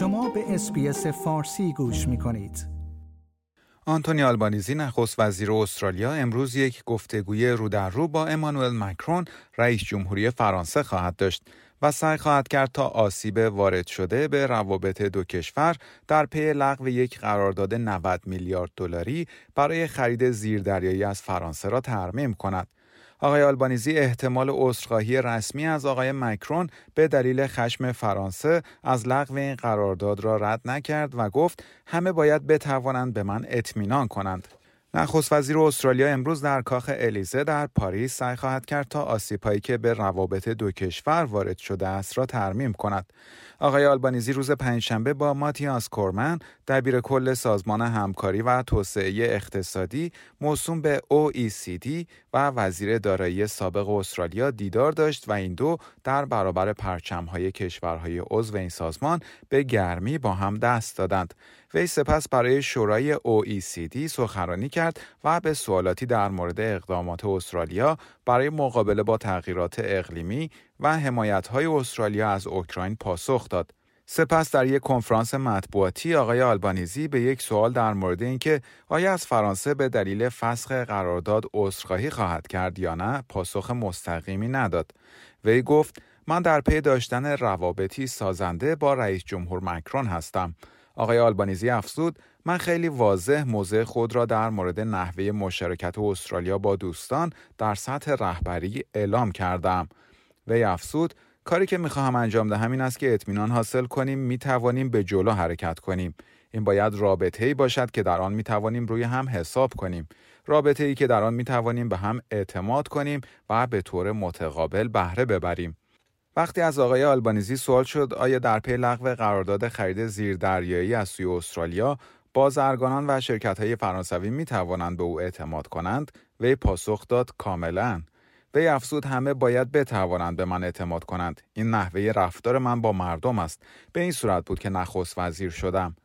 شما به SBS فارسی گوش می کنید. آنتونی آلبانیزی نخست وزیر استرالیا امروز یک گفتگوی رو در رو با امانوئل مکرون رئیس جمهوری فرانسه خواهد داشت و سعی خواهد کرد تا آسیب وارد شده به روابط دو کشور در پی لغو یک قرارداد 90 میلیارد دلاری برای خرید زیردریایی از فرانسه را ترمیم کند. آقای آلبانیزی احتمال عذرخواهی رسمی از آقای مکرون به دلیل خشم فرانسه از لغو این قرارداد را رد نکرد و گفت همه باید بتوانند به من اطمینان کنند. نخست وزیر استرالیا امروز در کاخ الیزه در پاریس سعی خواهد کرد تا آسیبهایی که به روابط دو کشور وارد شده است را ترمیم کند. آقای آلبانیزی روز پنجشنبه با ماتیاس کورمن دبیر کل سازمان همکاری و توسعه اقتصادی موسوم به OECD و وزیر دارایی سابق استرالیا دیدار داشت و این دو در برابر پرچمهای کشورهای عضو این سازمان به گرمی با هم دست دادند. وی سپس برای شورای OECD سخنرانی کرد و به سوالاتی در مورد اقدامات استرالیا برای مقابله با تغییرات اقلیمی و حمایت‌های استرالیا از اوکراین پاسخ داد. سپس در یک کنفرانس مطبوعاتی آقای آلبانیزی به یک سوال در مورد اینکه آیا از فرانسه به دلیل فسخ قرارداد عذرخواهی خواهد کرد یا نه پاسخ مستقیمی نداد. وی گفت من در پی داشتن روابطی سازنده با رئیس جمهور مکرون هستم. آقای آلبانیزی افزود من خیلی واضح موضع خود را در مورد نحوه مشارکت استرالیا با دوستان در سطح رهبری اعلام کردم. وی افزود کاری که می‌خواهم انجام دهم این است که اطمینان حاصل کنیم می توانیم به جلو حرکت کنیم. این باید رابطه ای باشد که در آن می توانیم روی هم حساب کنیم. رابطه ای که در آن می توانیم به هم اعتماد کنیم و به طور متقابل بهره ببریم. وقتی از آقای آلبانیزی سوال شد آیا در پی لغو قرارداد خرید زیردریایی از سوی استرالیا بازرگانان و شرکت های فرانسوی می توانند به او اعتماد کنند وی پاسخ داد کاملا وی افزود همه باید بتوانند به من اعتماد کنند. این نحوه رفتار من با مردم است. به این صورت بود که نخست وزیر شدم.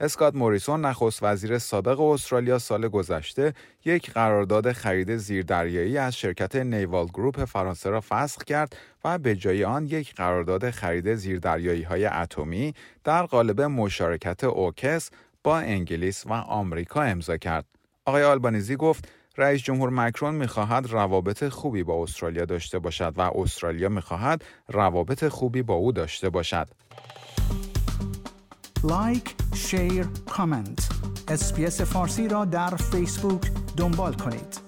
اسکات موریسون نخست وزیر سابق استرالیا سال گذشته یک قرارداد خرید زیردریایی از شرکت نیوال گروپ فرانسه را فسخ کرد و به جای آن یک قرارداد خرید زیردریایی های اتمی در قالب مشارکت اوکس با انگلیس و آمریکا امضا کرد. آقای آلبانیزی گفت رئیس جمهور مکرون می‌خواهد روابط خوبی با استرالیا داشته باشد و استرالیا می‌خواهد روابط خوبی با او داشته باشد. like، share، comment. SBS فارسی را در فیسبوک دنبال کنید.